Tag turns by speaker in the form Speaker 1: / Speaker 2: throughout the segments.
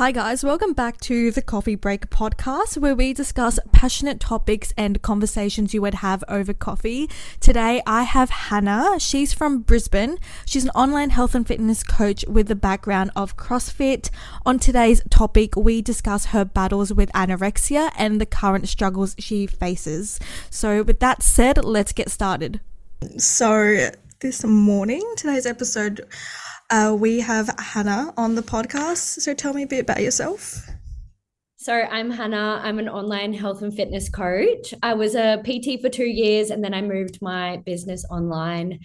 Speaker 1: Hi, guys. Welcome back to the Coffee Break podcast, where we discuss passionate topics and conversations you would have over coffee. Today, I have Hannah. She's from Brisbane. She's an online health and fitness coach with the background of CrossFit. On today's topic, we discuss her battles with anorexia and the current struggles she faces. So, with that said, let's get started. So, this morning, today's episode, uh, we have Hannah on the podcast. So tell me a bit about yourself.
Speaker 2: So I'm Hannah. I'm an online health and fitness coach. I was a PT for two years and then I moved my business online.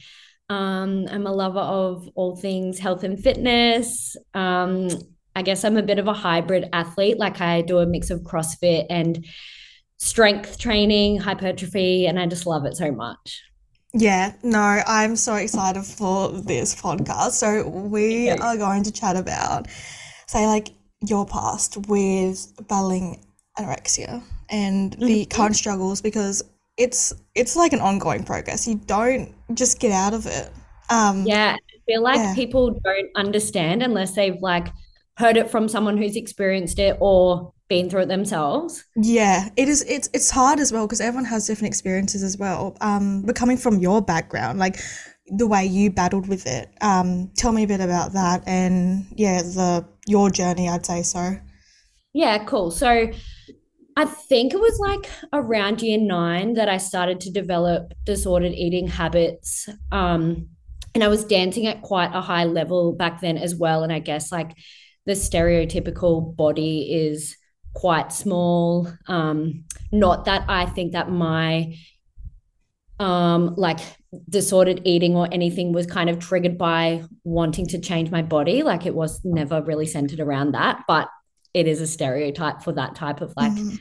Speaker 2: Um, I'm a lover of all things health and fitness. Um, I guess I'm a bit of a hybrid athlete. Like I do a mix of CrossFit and strength training, hypertrophy, and I just love it so much.
Speaker 1: Yeah, no, I'm so excited for this podcast. So we are going to chat about, say, like your past with battling anorexia and the mm-hmm. current struggles because it's it's like an ongoing progress. You don't just get out of it.
Speaker 2: Um, yeah, I feel like yeah. people don't understand unless they've like heard it from someone who's experienced it or been through it themselves.
Speaker 1: Yeah, it is. It's it's hard as well because everyone has different experiences as well. Um, but coming from your background, like the way you battled with it, um, tell me a bit about that and yeah, the your journey. I'd say so.
Speaker 2: Yeah, cool. So. I think it was like around year nine that I started to develop disordered eating habits. Um, and I was dancing at quite a high level back then as well. And I guess like the stereotypical body is quite small. Um, not that I think that my um like disordered eating or anything was kind of triggered by wanting to change my body like it was never really centered around that but it is a stereotype for that type of like mm-hmm.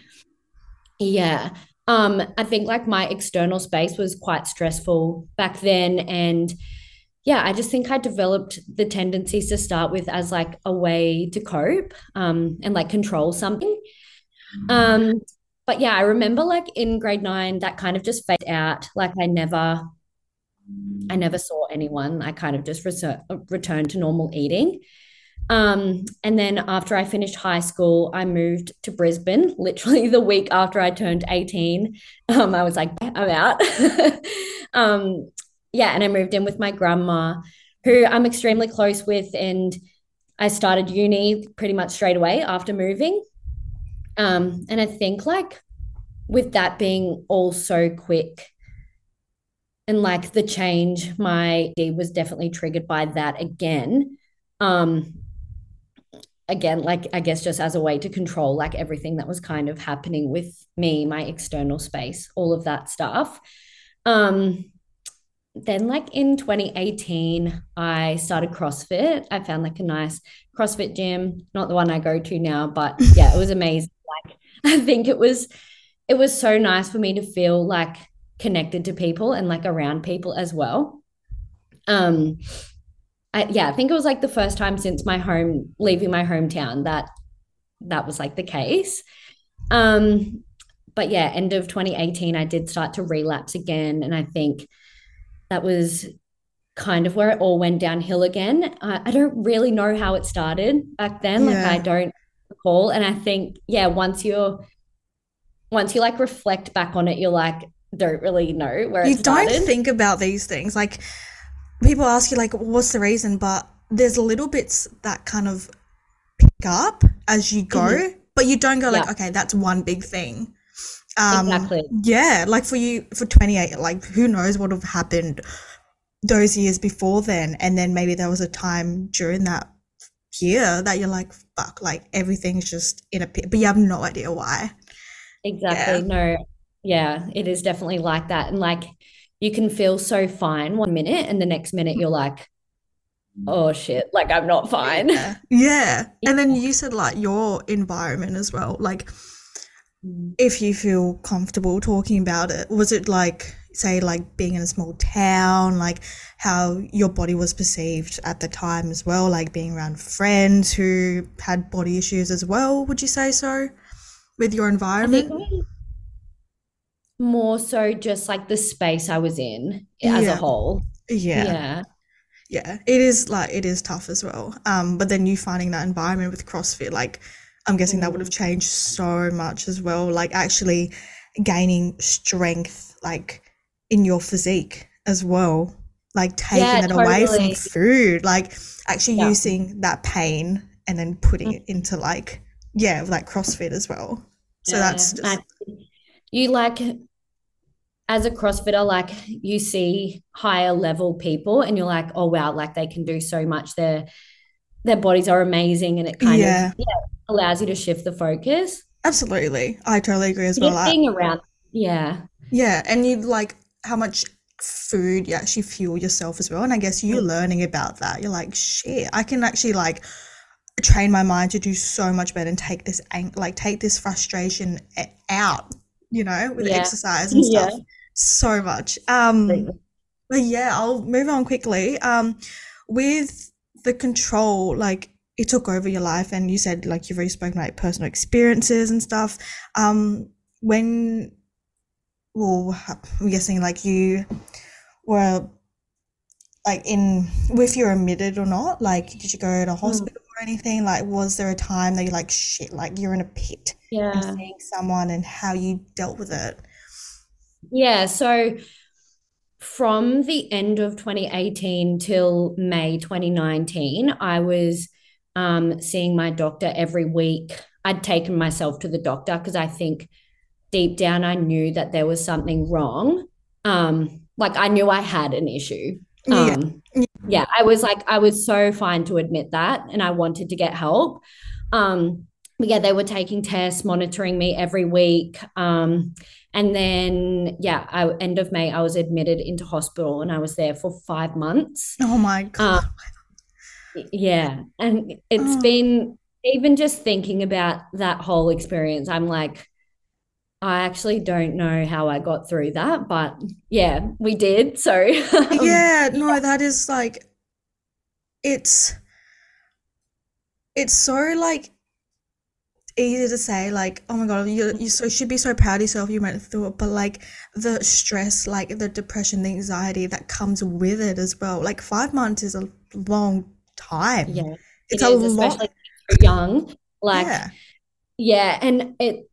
Speaker 2: yeah um i think like my external space was quite stressful back then and yeah, I just think I developed the tendencies to start with as like a way to cope um, and like control something. Um, but yeah, I remember like in grade nine, that kind of just faded out. Like I never, I never saw anyone. I kind of just reser- returned to normal eating. Um, and then after I finished high school, I moved to Brisbane literally the week after I turned 18. Um, I was like, I'm out. um, yeah, and I moved in with my grandma, who I'm extremely close with, and I started uni pretty much straight away after moving. Um, and I think like with that being all so quick and like the change, my D was definitely triggered by that again. Um, again, like I guess just as a way to control like everything that was kind of happening with me, my external space, all of that stuff. Um, then like in 2018 i started crossfit. I found like a nice crossfit gym not the one i go to now but yeah it was amazing. Like i think it was it was so nice for me to feel like connected to people and like around people as well. Um I, yeah i think it was like the first time since my home leaving my hometown that that was like the case. Um but yeah end of 2018 i did start to relapse again and i think that was kind of where it all went downhill again. I, I don't really know how it started back then. Yeah. Like I don't recall. And I think, yeah, once you're once you like reflect back on it, you're like, don't really know where you
Speaker 1: don't think about these things. Like people ask you like what's the reason, but there's little bits that kind of pick up as you go, mm-hmm. but you don't go like, okay, that's one big thing. Um, exactly. Yeah, like for you for 28, like who knows what would have happened those years before then, and then maybe there was a time during that year that you're like, fuck, like everything's just in a pit, but you have no idea why.
Speaker 2: Exactly. Yeah. No. Yeah, it is definitely like that, and like you can feel so fine one minute, and the next minute you're like, oh shit, like I'm not fine.
Speaker 1: Yeah. yeah. And then you said like your environment as well, like if you feel comfortable talking about it was it like say like being in a small town like how your body was perceived at the time as well like being around friends who had body issues as well would you say so with your environment
Speaker 2: more so just like the space i was in as yeah. a whole
Speaker 1: yeah yeah yeah, it is like it is tough as well. Um, but then you finding that environment with CrossFit, like I'm guessing that would have
Speaker 2: Mm.
Speaker 1: changed so much as well. Like actually gaining strength, like in your physique as well. Like taking
Speaker 2: Yeah,
Speaker 1: it away from food, like actually
Speaker 2: Yeah.
Speaker 1: using that pain and then putting
Speaker 2: Mm.
Speaker 1: it into like yeah, like CrossFit as well. So
Speaker 2: Yeah.
Speaker 1: that's just
Speaker 2: you like as a CrossFitter, like you see higher level people and you're like, oh wow, like they can do so much. Their their bodies are amazing and it kind
Speaker 1: yeah,
Speaker 2: of yeah, allows you to shift the focus.
Speaker 1: absolutely. I totally agree as well.
Speaker 2: yeah, being around, yeah.
Speaker 1: Yeah, and you like how much food you actually fuel yourself as well. And I guess you learning about that, you're like, shit, I can actually like train my mind to do so much better and take this ang like take this frustration out, you know, with
Speaker 2: Yeah.
Speaker 1: exercise and
Speaker 2: Yeah.
Speaker 1: stuff so much. Um, but yeah, I'll move on quickly. Um, with the control, like it took over your life, and you said like you've already spoken about personal experiences and stuff. Um, when, well, I'm guessing like you were like in, if you're admitted or not, like did you go to
Speaker 2: Mm.
Speaker 1: hospital or anything? Like, was there a time that you're like, shit, like you're in a pit and
Speaker 2: Yeah.
Speaker 1: seeing someone and how you dealt with it?
Speaker 2: Yeah. So from the end of 2018 till May 2019, I was um, seeing my doctor every week. I'd taken myself to the doctor because I think deep down I knew that there was something wrong. Um, like I knew I had an issue.
Speaker 1: Yeah.
Speaker 2: Um, yeah, I was like, I was so fine to admit that, and I wanted to get help. Um, but yeah, they were taking tests, monitoring me every week. Um, and then, yeah, I, end of May, I was admitted into hospital and I was there for five months.
Speaker 1: Oh my God.
Speaker 2: Um, yeah. And it's
Speaker 1: Oh.
Speaker 2: been, even just thinking about that whole experience, I'm like, I actually don't know how I got through that, but yeah, we did. So, um,
Speaker 1: Yeah, no, that is like it's it's so like easy to say like oh my God you you so should be so proud of yourself you went through it but like the stress like the depression the anxiety that comes with it as well like five months is a long time
Speaker 2: yeah,
Speaker 1: it's
Speaker 2: it
Speaker 1: a
Speaker 2: is,
Speaker 1: lot
Speaker 2: especially if you're young. Like,
Speaker 1: yeah
Speaker 2: Yeah, and it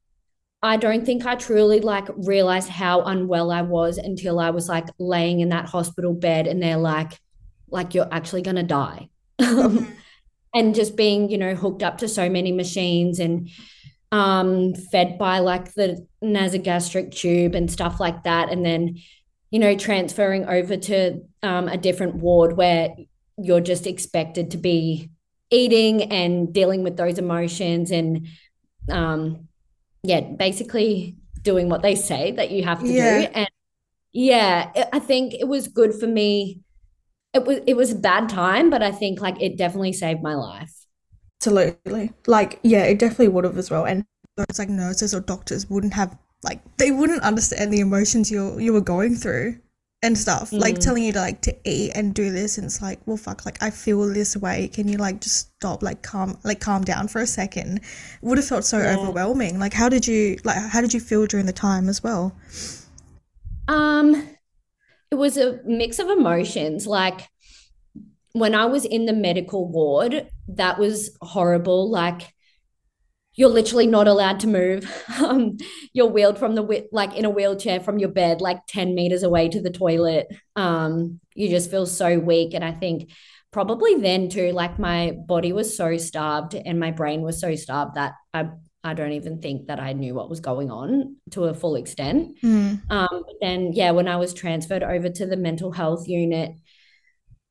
Speaker 2: I don't think I truly like realized how unwell I was until I was like laying in that hospital bed and they're like like you're actually gonna die.
Speaker 1: Mhm.
Speaker 2: And just being, you know, hooked up to so many machines and um fed by like the nasogastric tube and stuff like that and then you know transferring over to um, a different ward where you're just expected to be eating and dealing with those emotions and um yeah basically doing what they say that you have to
Speaker 1: Yeah.
Speaker 2: do and yeah I- i think it was good for me it was it was a bad time but i think like it definitely saved my life
Speaker 1: Absolutely. Like, yeah, it definitely would have as well. And those like nurses or doctors wouldn't have like they wouldn't understand the emotions you you were going through and stuff. Like
Speaker 2: Mm.
Speaker 1: telling you to like to eat and do this and it's like, well fuck, like I feel this way. Can you like just stop, like calm like calm down for a second? It would have felt so
Speaker 2: Yeah.
Speaker 1: overwhelming. Like how did you like how did you feel during the time as well?
Speaker 2: Um, it was a mix of emotions. Like when I was in the medical ward, that was horrible. Like you're literally not allowed to move. Um, you're wheeled from the like in a wheelchair from your bed, like 10 meters away to the toilet. Um, you just feel so weak. And I think probably then too, like my body was so starved and my brain was so starved that I I don't even think that I knew what was going on to a full extent.
Speaker 1: Mm.
Speaker 2: Um, but then, yeah, when I was transferred over to the mental health unit,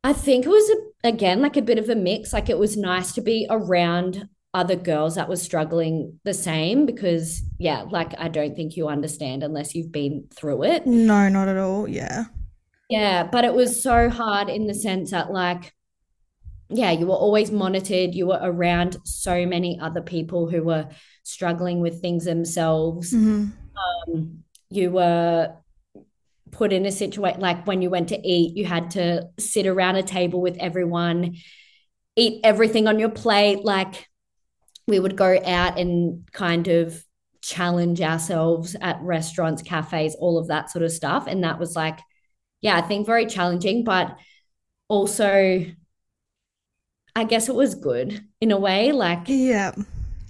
Speaker 2: I think it was a, again like a bit of a mix. Like it was nice to be around other girls that were struggling the same because, yeah, like I don't think you understand unless you've been through it.
Speaker 1: No, not at all. Yeah.
Speaker 2: Yeah, but it was so hard in the sense that, like, yeah, you were always monitored. You were around so many other people who were struggling with things themselves.
Speaker 1: hmm
Speaker 2: Um, you were put in a situation like when you went to eat, you had to sit around a table with everyone, eat everything on your plate. Like we would go out and kind of challenge ourselves at restaurants, cafes, all of that sort of stuff. And that was like, yeah, I think very challenging. But also I guess it was good in a way. Like
Speaker 1: Yeah.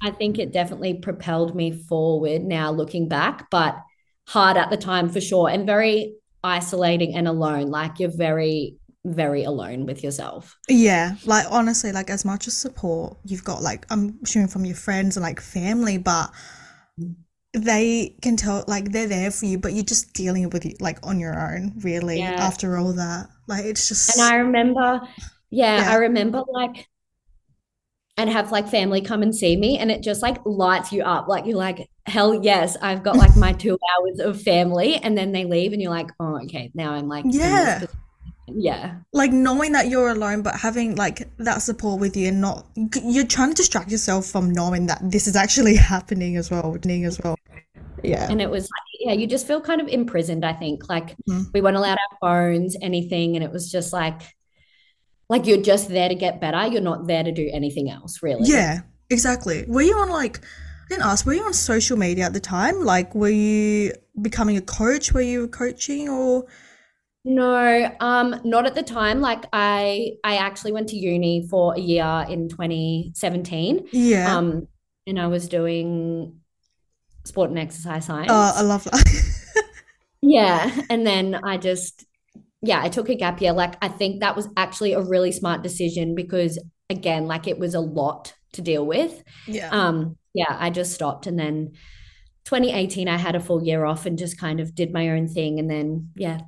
Speaker 2: I think it definitely propelled me forward now looking back, but hard at the time for sure and very isolating and alone. Like you're very, very alone with yourself.
Speaker 1: Yeah, like honestly, like as much as support you've got, like I'm assuming from your friends and like family, but they can tell like they're there for you, but you're just dealing with it like on your own, really,
Speaker 2: Yeah.
Speaker 1: after all that. Like it's just
Speaker 2: And I remember, yeah,
Speaker 1: Yeah.
Speaker 2: I remember like, and have like family come and see me, and it just like lights you up. Like you're like, hell yes, I've got like my two hours of family, and then they leave, and you're like, oh, okay, now I'm like,
Speaker 1: Yeah.
Speaker 2: Yeah,
Speaker 1: like knowing that you're alone, but having like that support with you and not you're trying to distract yourself from knowing that this is actually happening as well, happening as well. Yeah.
Speaker 2: and it was like, yeah, you just feel kind of imprisoned. I think like
Speaker 1: Mhm.
Speaker 2: we weren't allowed our phones, anything, and it was just like, like you're just there to get better. You're not there to do anything else, really.
Speaker 1: Yeah, exactly. Were you on like, I didn't ask, were you on social media at the time? Like, were you becoming a coach? Were you coaching or?
Speaker 2: No, um, not at the time. Like I I actually went to uni for a year in 2017.
Speaker 1: Yeah.
Speaker 2: Um, and I was doing sport and exercise science.
Speaker 1: Oh, I love that.
Speaker 2: Yeah, and then I just yeah, I took a gap year. Like I think that was actually a really smart decision because again, like it was a lot to deal with.
Speaker 1: Yeah.
Speaker 2: Um, yeah, I just stopped and then 2018 I had a full year off and just kind of did my own thing and then yeah,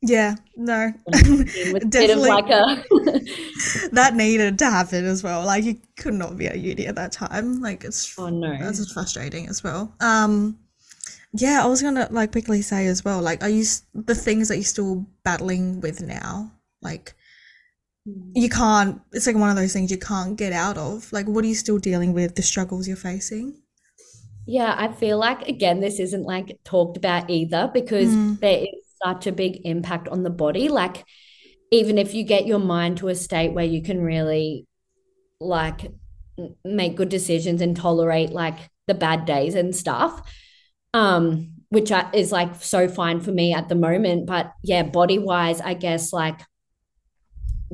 Speaker 1: Yeah. No.
Speaker 2: it was a bit of
Speaker 1: Definitely.
Speaker 2: like a
Speaker 1: That needed to happen as well. Like, you could not be at uni at that time. Like, it's
Speaker 2: oh no.
Speaker 1: that's just frustrating as well. Um, yeah, I was gonna like quickly say as well. Like, are you the things that you're still battling with now? Like, you can't. It's like one of those things you can't get out of. Like, what are you still dealing with? The struggles you're facing.
Speaker 2: Yeah, I feel like again, this isn't like talked about either because
Speaker 1: Mm.
Speaker 2: there is such a big impact on the body. Like, even if you get your mind to a state where you can really like make good decisions and tolerate like the bad days and stuff, um, which is like so fine for me at the moment. But yeah, body wise, I guess like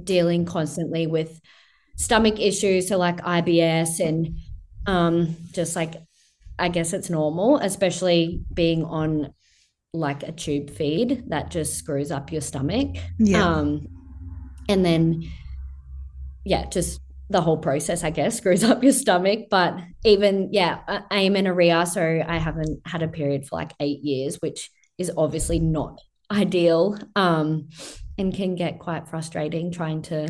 Speaker 2: dealing constantly with stomach issues, so like IBS and um, just like I guess it's normal, especially being on like a tube feed that just screws up your stomach.
Speaker 1: Yeah.
Speaker 2: Um, and then, yeah, just the whole process, I guess, screws up your stomach. But even, yeah, I- in amenorrhea, so I haven't had a period for like eight years, which is obviously not ideal um, and can get quite frustrating trying to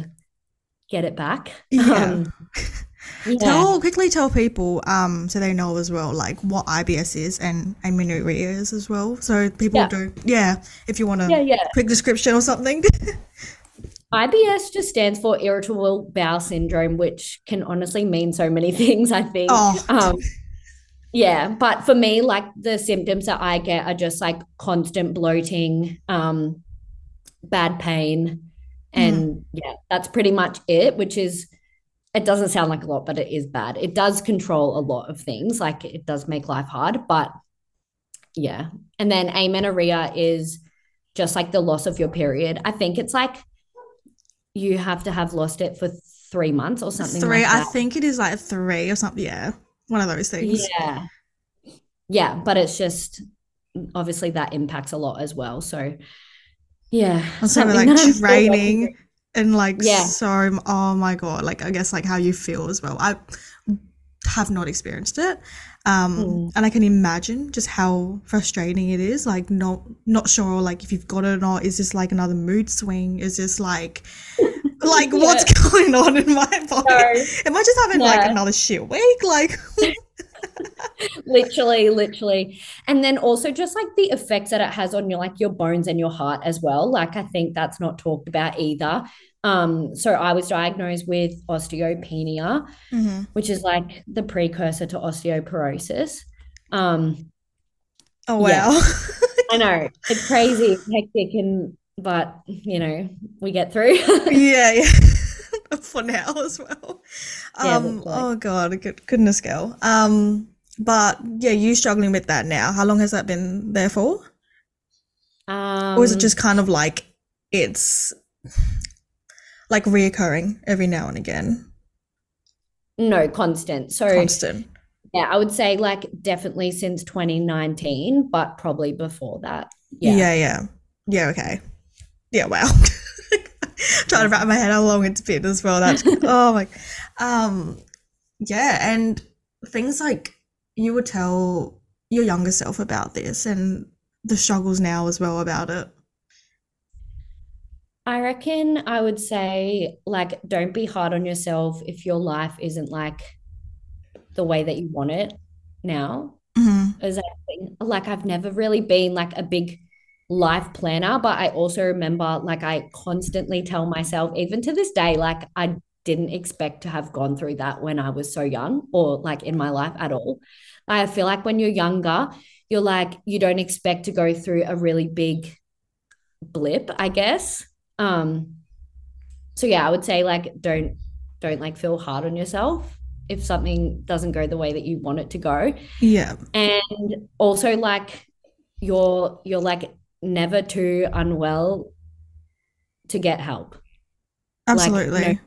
Speaker 2: get it back.
Speaker 1: Yeah.
Speaker 2: Um, yeah.
Speaker 1: Tell quickly tell people um so they know as well like what IBS is and amenorrhea is as well. So people
Speaker 2: Yeah.
Speaker 1: do yeah. If you want a
Speaker 2: Yeah, yeah.
Speaker 1: quick description or something.
Speaker 2: IBS just stands for irritable bowel syndrome, which can honestly mean so many things, I think.
Speaker 1: Oh.
Speaker 2: Um, yeah, but for me, like the symptoms that I get are just like constant bloating, um, bad pain, and yeah, that's pretty much it, which is it doesn't sound like a lot, but it is bad. It does control a lot of things, like it does make life hard, but yeah. And then amenorrhea is just like the loss of your period. I think it's like you have to have lost it for three months or something
Speaker 1: three,
Speaker 2: like
Speaker 1: I think it is like three or something. Yeah. One of those things.
Speaker 2: Yeah. Yeah, but it's just obviously that impacts a lot as well. So yeah, something
Speaker 1: like training and like
Speaker 2: Yeah.
Speaker 1: so oh my god, like I guess like how you feel as well. I have not experienced it. Um
Speaker 2: Mm.
Speaker 1: and I can imagine just how frustrating it is. Like not not sure like if you've got it or not. Is this like another mood swing? Is this like like what's going on in my body?
Speaker 2: No.
Speaker 1: Am I just having like another shit week? Like
Speaker 2: literally literally and then also just like the effects that it has on your like your bones and your heart as well like i think that's not talked about either um so i was diagnosed with osteopenia
Speaker 1: Mhm.
Speaker 2: which is like the precursor to osteoporosis um
Speaker 1: Oh
Speaker 2: Yeah.
Speaker 1: wow.
Speaker 2: i know it's crazy hectic and but you know we get through
Speaker 1: yeah, yeah. For now as well. Um,
Speaker 2: right.
Speaker 1: oh god, good, goodness, girl. Um, but yeah, you struggling with that now. How long has that been there for?
Speaker 2: um
Speaker 1: Or is it just kind of like it's like reoccurring every now and again?
Speaker 2: No, constant. So
Speaker 1: Constant.
Speaker 2: yeah, I would say like definitely since 2019, but probably before that.
Speaker 1: Yeah.
Speaker 2: Yeah.
Speaker 1: yeah, yeah. okay. Yeah, wow. Trying to wrap my head how long it's been as well. That's oh my um yeah, and things like you would tell your younger self about this and the struggles now as well about it.
Speaker 2: I reckon I would say like don't be hard on yourself if your life isn't like the way that you want it now.
Speaker 1: hmm
Speaker 2: As I like I've never really been like a big life planner, but I also remember like I constantly tell myself, even to this day, like I didn't expect to have gone through that when I was so young or like in my life at all. I feel like when you're younger, you're like you don't expect to go through a really big blip, I guess. Um, so yeah, I would say like don't don't like feel hard on yourself if something doesn't go the way that you want it to go.
Speaker 1: Yeah.
Speaker 2: And also like you're you're like never too unwell to get help. Like
Speaker 1: Absolutely.
Speaker 2: no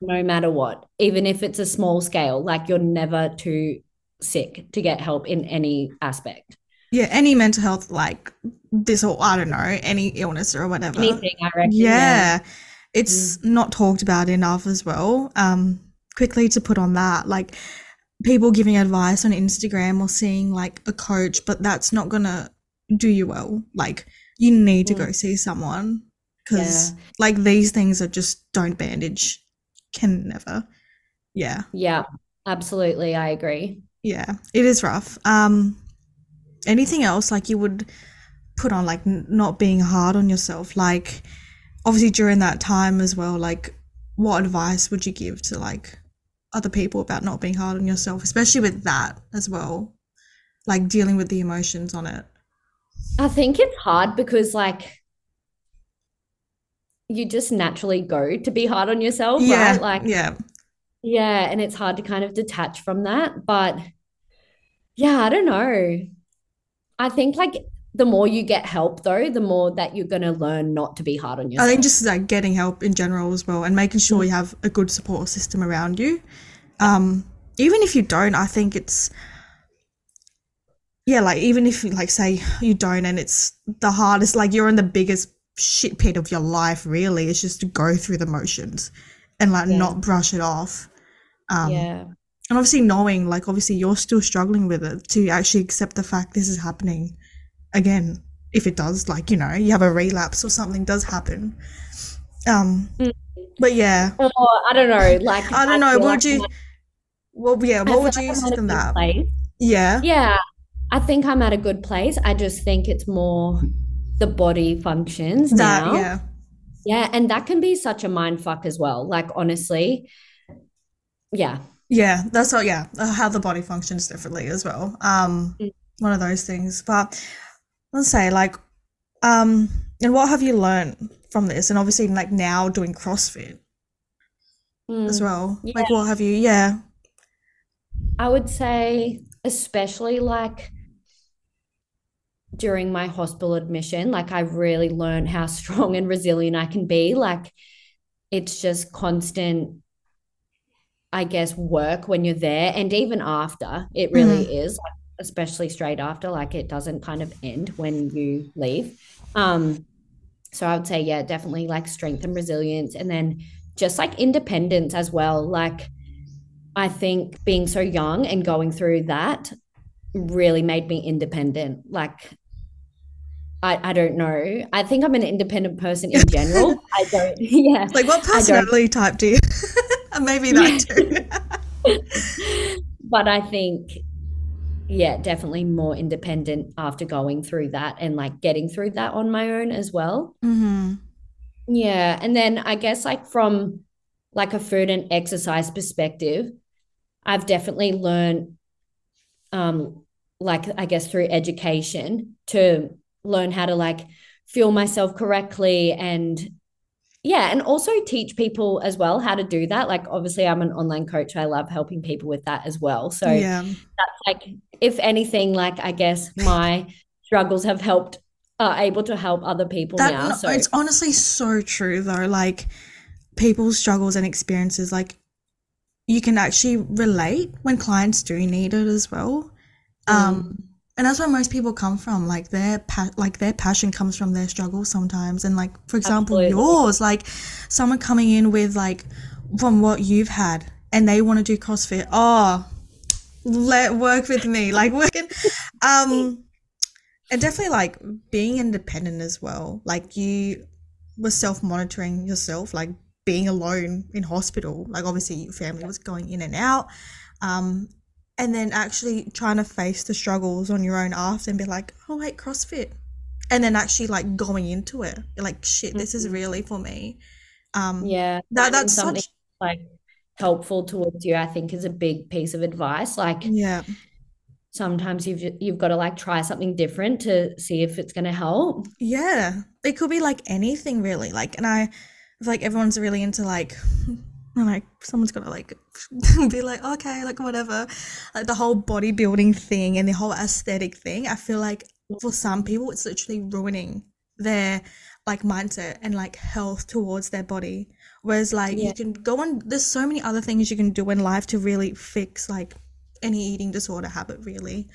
Speaker 2: no matter what, even if it's a small scale, like you're never too sick to get help in any aspect.
Speaker 1: Yeah, any mental health like this or I don't know, any illness or whatever.
Speaker 2: Anything, I reckon.
Speaker 1: Yeah.
Speaker 2: Yeah.
Speaker 1: It's not talked about enough as well. Um, quickly to put on that, like people giving advice on Instagram or seeing like a coach, but that's not gonna do you well. Like you need to go
Speaker 2: Mm.
Speaker 1: see someone because
Speaker 2: Yeah.
Speaker 1: like these things are just don't bandage. Can never. Yeah.
Speaker 2: Yeah, absolutely. I agree.
Speaker 1: Yeah. It is rough. Um, anything else like you would put on like n- not being hard on yourself like obviously during that time as well like what advice would you give to like other people about not being hard on yourself especially with that as well like dealing with the emotions on it
Speaker 2: I think it's hard because like you just naturally go to be hard on yourself,
Speaker 1: yeah
Speaker 2: right? Like
Speaker 1: yeah
Speaker 2: Yeah, and it's hard to kind of detach from that. But yeah, I don't know. I think like the more you get help though, the more that you're going to learn not to be hard on yourself.
Speaker 1: i think just like getting help in general as well and making sure you have a good support system around you um even if you don't i think it's yeah like even if like say you don't and it's the hardest like you're in the biggest shit pit of your life really it's just to go through the motions and like
Speaker 2: Yeah.
Speaker 1: not brush it off um
Speaker 2: Yeah.
Speaker 1: and obviously knowing like obviously you're still struggling with it to actually accept the fact this is happening again if it does like you know you have a relapse or something does happen um
Speaker 2: Mm.
Speaker 1: but yeah
Speaker 2: Or I don't know, like
Speaker 1: i don't know what
Speaker 2: like
Speaker 1: would you
Speaker 2: I'm
Speaker 1: well yeah
Speaker 2: at- I
Speaker 1: what would
Speaker 2: like
Speaker 1: you
Speaker 2: I'm at a
Speaker 1: system
Speaker 2: good
Speaker 1: that
Speaker 2: place.
Speaker 1: yeah
Speaker 2: Yeah, I think I'm at a good place. I just think it's more the body functions
Speaker 1: that
Speaker 2: now.
Speaker 1: yeah
Speaker 2: Yeah, and that can be such a mind fuck as well. Like honestly, yeah.
Speaker 1: Yeah, that's what. Yeah, uh, how the body functions differently as well. Um,
Speaker 2: Mm.
Speaker 1: one of those things. But let's say, like, um, and what have you learned from this? And obviously, like now doing CrossFit as
Speaker 2: Mm.
Speaker 1: well.
Speaker 2: Yeah.
Speaker 1: Like, what have you? Yeah,
Speaker 2: I would say, especially like during my hospital admission, like I really learned how strong and resilient I can be. Like it's just constant, I guess, work when you're there. And even after, it really is, especially straight after, like it doesn't kind of end when you leave. Um, so I would say, yeah, definitely like strength and resilience. And then just like independence as well. Like, I think being so young and going through that really made me independent. Like, I, I don't know. I think I'm an independent person in general. I don't, yeah.
Speaker 1: like what personality type do you? Maybe that too.
Speaker 2: But I think, yeah, definitely more independent after going through that and like getting through that on my own as well.
Speaker 1: hmm
Speaker 2: Yeah. And then I guess like from like a food and exercise perspective, I've definitely learned um like I guess through education to learn how to like fuel myself correctly and yeah, and also teach people as well how to do that. Like obviously I'm an online coach. I love helping people with that as well. So
Speaker 1: yeah,
Speaker 2: that's like if anything, like I guess my struggles have helped are able to help other people
Speaker 1: that
Speaker 2: now. So
Speaker 1: it's honestly so true though. Like, people's struggles and experiences, like you can actually relate when clients do need it as well. Um, and that's where most people come from. Like their pa- like their passion comes from their struggles sometimes. And like for example,
Speaker 2: Absolutely.
Speaker 1: yours, like someone coming in with like from what you've had, and they want to do CrossFit. Oh, let work with me, like working. Um, and definitely like being independent as well. Like you were self monitoring yourself, like being alone in hospital. Like obviously your family was going in and out. Um, and then actually trying to face the struggles on your own after and be like, oh wait, CrossFit. And then actually like going into it. Like, shit, this is really for me. Um
Speaker 2: Yeah,
Speaker 1: that that's
Speaker 2: something
Speaker 1: such
Speaker 2: like helpful towards you, I think, is a big piece of advice. Like
Speaker 1: yeah.
Speaker 2: sometimes you've you've got to like try something different to see if it's going to help.
Speaker 1: Yeah. It could be like anything really. Like and I feel like everyone's really into like Like someone's gotta like be like, okay, like whatever. Like the whole bodybuilding thing and the whole aesthetic thing. I feel like for some people it's literally ruining their like mindset and like health towards their body. Whereas like
Speaker 2: Yeah.
Speaker 1: you can go on there's so many other things you can do in life to really fix like any eating disorder habit really.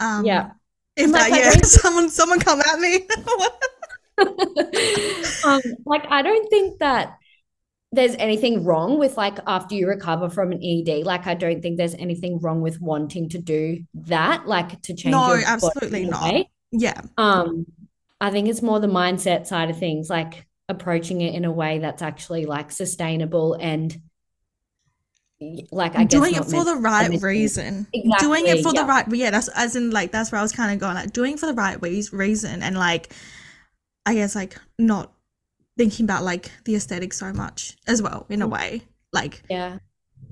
Speaker 1: Um
Speaker 2: Yeah.
Speaker 1: If
Speaker 2: Like,
Speaker 1: that yeah, someone someone come at me.
Speaker 2: um, like I don't think that there's anything wrong with like after you recover from an ED. Like I don't think there's anything wrong with wanting to do that, like to change
Speaker 1: No, absolutely not.
Speaker 2: way.
Speaker 1: yeah.
Speaker 2: Um, I think it's more the mindset side of things, like approaching it in a way that's actually like sustainable and like I guess
Speaker 1: doing it for the right reason doing it for the right yeah that's as in like that's where i was kind of going like doing it for the right ways reason and like i guess like not thinking about like the aesthetic so much as well in a
Speaker 2: Mm.
Speaker 1: way. Like
Speaker 2: Yeah.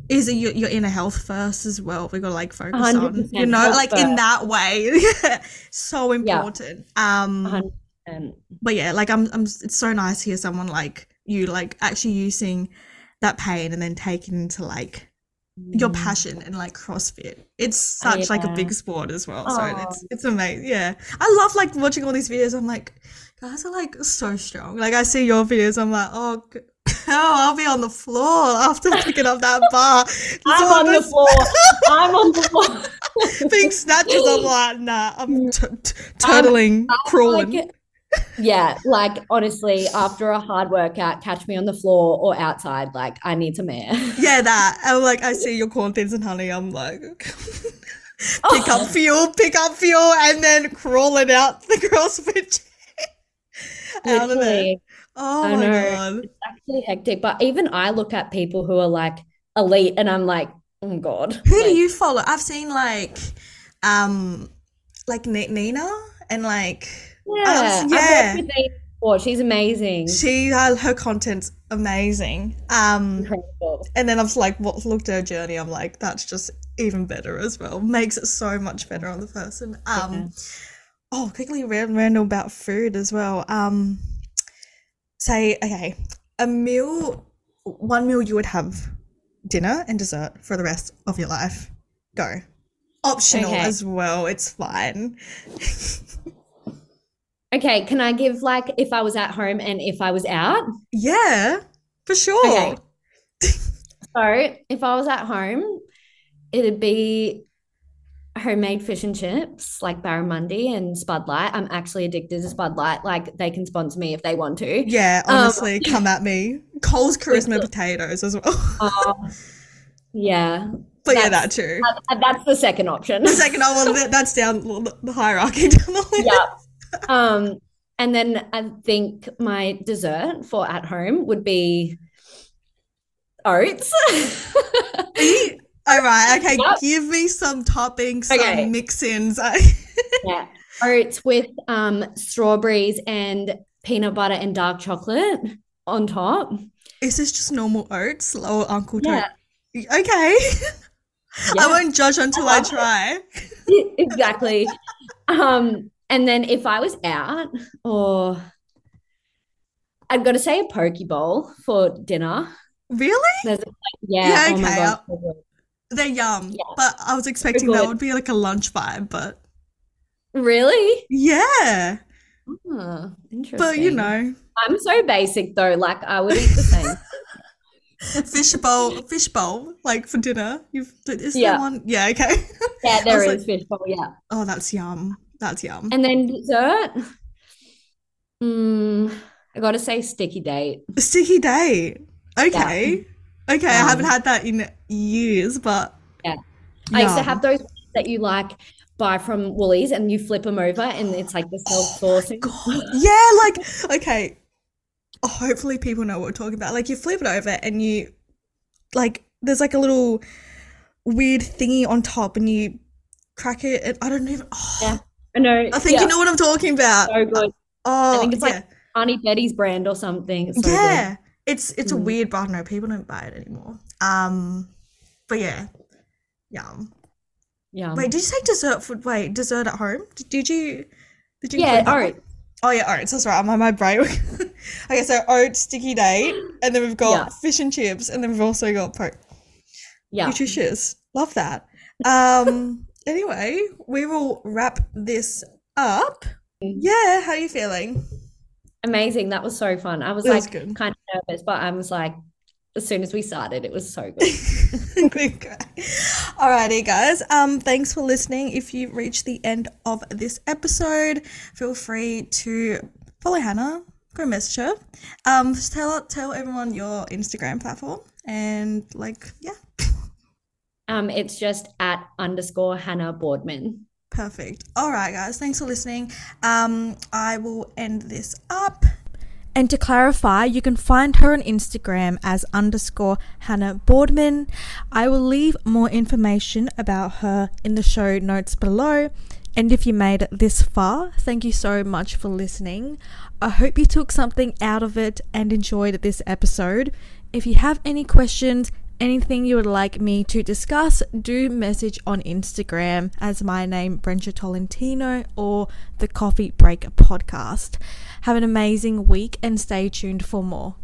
Speaker 1: is it your, your inner health first as well? We gotta like focus on you know like in that way. So important. Um
Speaker 2: 100%.
Speaker 1: but yeah like i'm i'm it's so nice to hear someone like you like actually using that pain and then taking into like your
Speaker 2: Mm.
Speaker 1: passion and like CrossFit. It's such like a big sport as well. So it's it's amazing. Yeah. I love like watching all these videos. I'm like, guys are like so strong. Like I see your videos, I'm like, oh, oh I'll be on the floor after picking up that bar.
Speaker 2: I'm on the floor. I'm on the floor.
Speaker 1: Big snatches. I'm like, nah, I'm t- t- turtling, crawling.
Speaker 2: Like, yeah, like honestly, after a hard workout, catch me on the floor or outside. Like I need some air.
Speaker 1: yeah, that. And like I see your corn thins and honey. I'm like, pick
Speaker 2: Oh.
Speaker 1: up fuel, pick up fuel, and then crawling out the CrossFit out of there. Oh
Speaker 2: I
Speaker 1: my
Speaker 2: know.
Speaker 1: god.
Speaker 2: it's actually hectic. But even I look at people who are like elite, and I'm like, oh god.
Speaker 1: Who
Speaker 2: Like,
Speaker 1: do you follow? I've seen like um like Nina and like
Speaker 2: Yeah,
Speaker 1: yeah.
Speaker 2: worked with Amy before. She's amazing.
Speaker 1: she uh, her content's amazing. Um
Speaker 2: Incredible.
Speaker 1: and then I've like what looked at her journey, I'm like, that's just even better as well. Makes it so much better on the person. Um
Speaker 2: Yeah.
Speaker 1: oh quickly ran- random about food as well. Um say okay, a meal one meal you would have dinner and dessert for the rest of your life. Go. Optional
Speaker 2: Okay.
Speaker 1: as well, it's fine.
Speaker 2: Okay, can I give like if I was at home and if I was out?
Speaker 1: Yeah, for sure.
Speaker 2: Okay. So if I was at home, it'd be homemade fish and chips like barramundi and Spud Lite. I'm actually addicted to Spud Lite. Like they can sponsor me if they want to.
Speaker 1: Yeah,
Speaker 2: Um,
Speaker 1: honestly, come at me. Coles
Speaker 2: Carisma
Speaker 1: potatoes as well.
Speaker 2: Um, yeah,
Speaker 1: but yeah,
Speaker 2: that's-
Speaker 1: that too.
Speaker 2: that- that's the second option.
Speaker 1: The second one, that- that's down the the hierarchy. down the list.
Speaker 2: yeah. Um, and then I think my dessert for at home would be oats.
Speaker 1: All right, okay.
Speaker 2: Yep.
Speaker 1: Give me some toppings, some
Speaker 2: Okay.
Speaker 1: mix-ins.
Speaker 2: Yeah, oats with um strawberries and peanut butter and dark chocolate on top.
Speaker 1: Is this just normal oats or Uncle Tobys?
Speaker 2: Yeah,
Speaker 1: Okay. I won't judge until I
Speaker 2: it.
Speaker 1: try.
Speaker 2: exactly. Um, and then if I was out, oh, or I've got to say a poke bowl for dinner.
Speaker 1: Really?
Speaker 2: There's like, yeah,
Speaker 1: Yeah,
Speaker 2: oh my
Speaker 1: okay,
Speaker 2: God.
Speaker 1: They're yum.
Speaker 2: Yeah.
Speaker 1: But I was expecting that would be like a lunch vibe, but
Speaker 2: Really?
Speaker 1: yeah.
Speaker 2: Oh, interesting.
Speaker 1: But you know,
Speaker 2: I'm so basic though. Like I would eat the same.
Speaker 1: fish bowl, fish bowl, like for dinner. You've is
Speaker 2: Yeah.
Speaker 1: there one? Yeah, okay.
Speaker 2: Yeah, there
Speaker 1: was
Speaker 2: fish bowl. Yeah,
Speaker 1: Oh, that's yum. That's yum.
Speaker 2: and then dessert. Mm, I gotta say sticky date.
Speaker 1: Sticky date. Okay. Okay, I
Speaker 2: Um,
Speaker 1: haven't had that in years, but
Speaker 2: Yeah. I used to have those that you like buy from Woolies and you flip them over and it's like the self saucing.
Speaker 1: Yeah, like okay. Oh, hopefully people know what we're talking about. Like you flip it over and you like there's like a little weird thingy on top and you crack it and I don't even oh,
Speaker 2: Yeah. I know.
Speaker 1: I think
Speaker 2: yeah,
Speaker 1: you know what I'm talking about.
Speaker 2: so good.
Speaker 1: Oh,
Speaker 2: I think it's
Speaker 1: yeah.
Speaker 2: like Auntie Betty's brand or something. It's so good.
Speaker 1: yeah. It's it's a
Speaker 2: Mm.
Speaker 1: weird but No, people don't buy it anymore. Um but yeah. Yum.
Speaker 2: Yeah.
Speaker 1: Wait, did you say dessert food? Wait, dessert at home? Did, did you did you
Speaker 2: Yeah,
Speaker 1: that
Speaker 2: oats.
Speaker 1: Oh yeah, oats. That's right. I'm on my brain. okay, so oats, sticky date, and then we've got
Speaker 2: Yeah.
Speaker 1: fish and chips, and then we've also got pork.
Speaker 2: Yeah.
Speaker 1: Nutritious. Love that. Um. Anyway, we will wrap this up.
Speaker 2: Mm.
Speaker 1: Yeah. How are you feeling?
Speaker 2: Amazing. That was so fun. I was
Speaker 1: It
Speaker 2: like
Speaker 1: good.
Speaker 2: kind of nervous, but I was like, as soon as we started, it was so good.
Speaker 1: Alrighty, guys. Um, thanks for listening. If you reach the end of this episode, feel free to follow Hannah, go message her. Um, just tell tell everyone your Instagram platform and like yeah,
Speaker 2: Um, it's just at underscore Hannah Boardman.
Speaker 1: perfect. All right, guys. Thanks for listening. Um, I will end this up. And to clarify, you can find her on Instagram as underscore Hannah Boardman. I will leave more information about her in the show notes below. And if you made it this far, thank you so much for listening. I hope you took something out of it and enjoyed this episode. If you have any questions, anything you would like me to discuss, do message on Instagram as my name, Brencher Tolentino, or the Coffee Break Podcast. Have an amazing week and stay tuned for more.